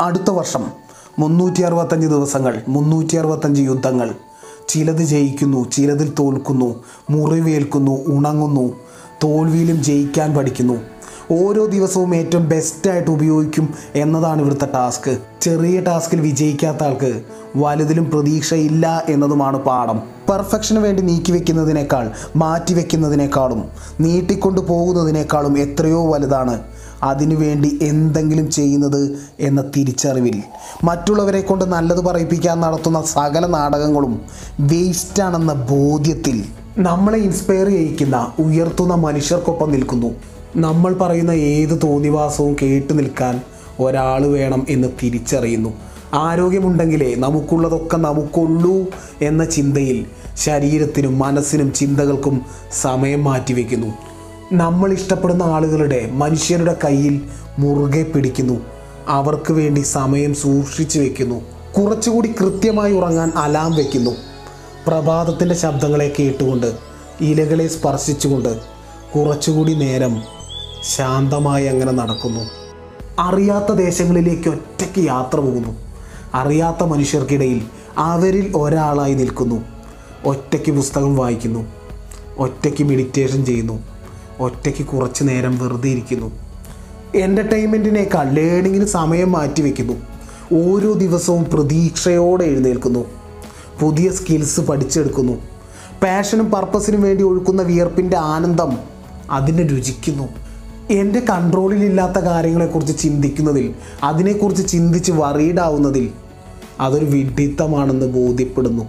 അടുത്ത വർഷം മുന്നൂറ്റി അറുപത്തഞ്ച് ദിവസങ്ങൾ മുന്നൂറ്റി അറുപത്തഞ്ച് യുദ്ധങ്ങൾ. ചിലത് ജയിക്കുന്നു ചിലതിൽ തോൽക്കുന്നു മുറിവേൽക്കുന്നു ഉണങ്ങുന്നു തോൽവിയിലും ജയിക്കാൻ പഠിക്കുന്നു. ഓരോ ദിവസവും ഏറ്റവും ബെസ്റ്റായിട്ട് ഉപയോഗിക്കും എന്നതാണ് ഇവിടുത്തെ ടാസ്ക്. ചെറിയ ടാസ്കിൽ വിജയിക്കാത്ത ആൾക്ക് വലുതിലും പ്രതീക്ഷയില്ല എന്നതുമാണ് പാഠം. പെർഫെക്ഷന് വേണ്ടി നീക്കി വെക്കുന്നതിനേക്കാൾ മാറ്റി വെക്കുന്നതിനേക്കാളും നീട്ടിക്കൊണ്ടു പോകുന്നതിനേക്കാളും എത്രയോ വലുതാണ്. അതിനുവേണ്ടി എന്തെങ്കിലും ചെയ്യുന്നത് എന്ന തിരിച്ചറിവിൽ. മറ്റുള്ളവരെ കൊണ്ട് നല്ലത് പറയിപ്പിക്കാൻ നടത്തുന്ന സകല നാടകങ്ങളും വേസ്റ്റാണെന്ന ബോധ്യത്തിൽ നമ്മളെ ഇൻസ്പയർ ചെയ്യിക്കുന്ന ഉയർത്തുന്ന മനുഷ്യർക്കൊപ്പം നിൽക്കുന്നു. നമ്മൾ പറയുന്ന ഏത് തോന്നിവാസവും കേട്ടു നിൽക്കാൻ ഒരാൾ വേണം എന്ന് തിരിച്ചറിയുന്നു. ആരോഗ്യമുണ്ടെങ്കിലേ നമുക്കുള്ളതൊക്കെ നമുക്കുള്ളൂ എന്ന ചിന്തയിൽ ശരീരത്തിനും മനസ്സിനും ചിന്തകൾക്കും സമയം മാറ്റിവെക്കുന്നു. നമ്മൾ ഇഷ്ടപ്പെടുന്ന ആളുകളുടെ മനുഷ്യരുടെ കയ്യിൽ മുറുകെ പിടിക്കുന്നു. അവർക്ക് വേണ്ടി സമയം സൂക്ഷിച്ചു വെക്കുന്നു. കുറച്ചുകൂടി കൃത്യമായി ഉറങ്ങാൻ അലാം വയ്ക്കുന്നു പ്രഭാതത്തിന്റെ ശബ്ദങ്ങളെ കേട്ടുകൊണ്ട് ഇലകളെ സ്പർശിച്ചുകൊണ്ട് കുറച്ചുകൂടി നേരം ശാന്തമായി അങ്ങനെ നടക്കുന്നു. അറിയാത്ത ദേശങ്ങളിലേക്ക് ഒറ്റയ്ക്ക് യാത്ര പോകുന്നു. അറിയാത്ത മനുഷ്യർക്കിടയിൽ അവരിൽ ഒരാളായി നിൽക്കുന്നു. ഒറ്റയ്ക്ക് പുസ്തകം വായിക്കുന്നു. ഒറ്റയ്ക്ക് മെഡിറ്റേഷൻ ചെയ്യുന്നു. ഒറ്റയ്ക്ക് കുറച്ച് നേരം വെറുതെ ഇരിക്കുന്നു. എന്റർടൈൻമെന്റിനേക്കാൾ ലേണിങ്ങിന് സമയം മാറ്റിവെക്കുന്നു ഓരോ ദിവസവും പ്രതീക്ഷയോടെ എഴുന്നേൽക്കുന്നു. പുതിയ സ്കിൽസ് പഠിച്ചെടുക്കുന്നു. പാഷനും പർപ്പസിനും വേണ്ടി ഒഴുക്കുന്ന വിയർപ്പിന്റെ ആനന്ദം അതിനെ രുചിക്കുന്നു. എന്റെ കൺട്രോളിലില്ലാത്ത കാര്യങ്ങളെക്കുറിച്ച് ചിന്തിക്കുന്നതിൽ അതിനെക്കുറിച്ച് ചിന്തിച്ച് വറീഡാവുന്നതിൽ അതൊരു വിഡിത്തമാണെന്ന് ബോധ്യപ്പെടുന്നു.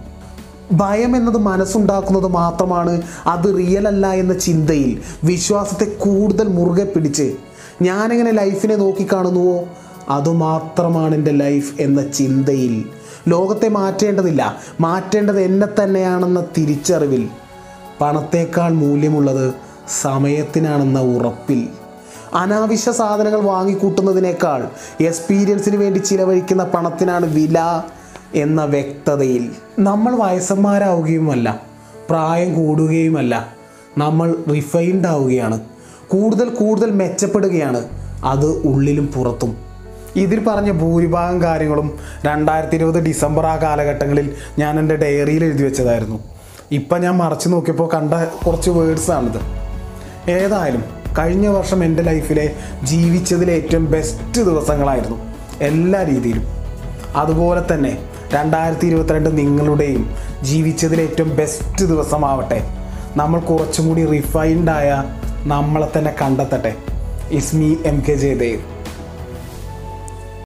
ഭയം എന്നത് മനസ്സുണ്ടാക്കുന്നത് മാത്രമാണ് അത് റിയൽ അല്ല എന്ന ചിന്തയിൽ വിശ്വാസത്തെ കൂടുതൽ മുറുകെ പിടിച്ച് ഞാനെങ്ങനെ ലൈഫിനെ നോക്കിക്കാണുന്നുവോ അതുമാത്രമാണ് എന്റെ ലൈഫ് എന്ന ചിന്തയിൽ. ലോകത്തെ മാറ്റേണ്ടതില്ല മാറ്റേണ്ടത് എന്നെ തന്നെയാണെന്ന തിരിച്ചറിവിൽ. പണത്തേക്കാൾ മൂല്യമുള്ളത് സമയത്തിനാണെന്ന ഉറപ്പിൽ. അനാവശ്യ സാധനങ്ങൾ വാങ്ങിക്കൂട്ടുന്നതിനേക്കാൾ എക്സ്പീരിയൻസിന് വേണ്ടി ചിലവഴിക്കുന്ന പണത്തിനാണ് വില എന്ന വ്യക്തതയിൽ നമ്മൾ വയസ്സന്മാരാവുകയുമല്ല പ്രായം കൂടുകയുമല്ല നമ്മൾ റിഫൈൻഡ് ആവുകയാണ് കൂടുതൽ കൂടുതൽ മെച്ചപ്പെടുകയാണ് അത് ഉള്ളിലും പുറത്തും. ഇതിൽ പറഞ്ഞ ഭൂരിഭാഗം കാര്യങ്ങളും രണ്ടായിരത്തി ഇരുപത് ഡിസംബർ ആ കാലഘട്ടങ്ങളിൽ ഞാൻ എന്റെ ഡയറിയിൽ എഴുതി വെച്ചതായിരുന്നു. ഇപ്പം ഞാൻ മറച്ചു നോക്കിയപ്പോൾ കണ്ട കുറച്ച് വേർഡ്സാണിത് ഏതായാലും കഴിഞ്ഞ വർഷം എന്റെ ലൈഫിലെ ജീവിച്ചതിലെ ഏറ്റവും ബെസ്റ്റ് ദിവസങ്ങളായിരുന്നു എല്ലാ രീതിയിലും. അതുപോലെ തന്നെ രണ്ടായിരത്തി ഇരുപത്തിരണ്ട് നിങ്ങളുടെയും ജീവിച്ചതിലെ ഏറ്റവും ബെസ്റ്റ് ദിവസമാവട്ടെ. നമ്മൾ കുറച്ചും കൂടി റിഫൈൻഡായ നമ്മളെ തന്നെ കണ്ടെത്തട്ടെ. It's me M K Jayadev.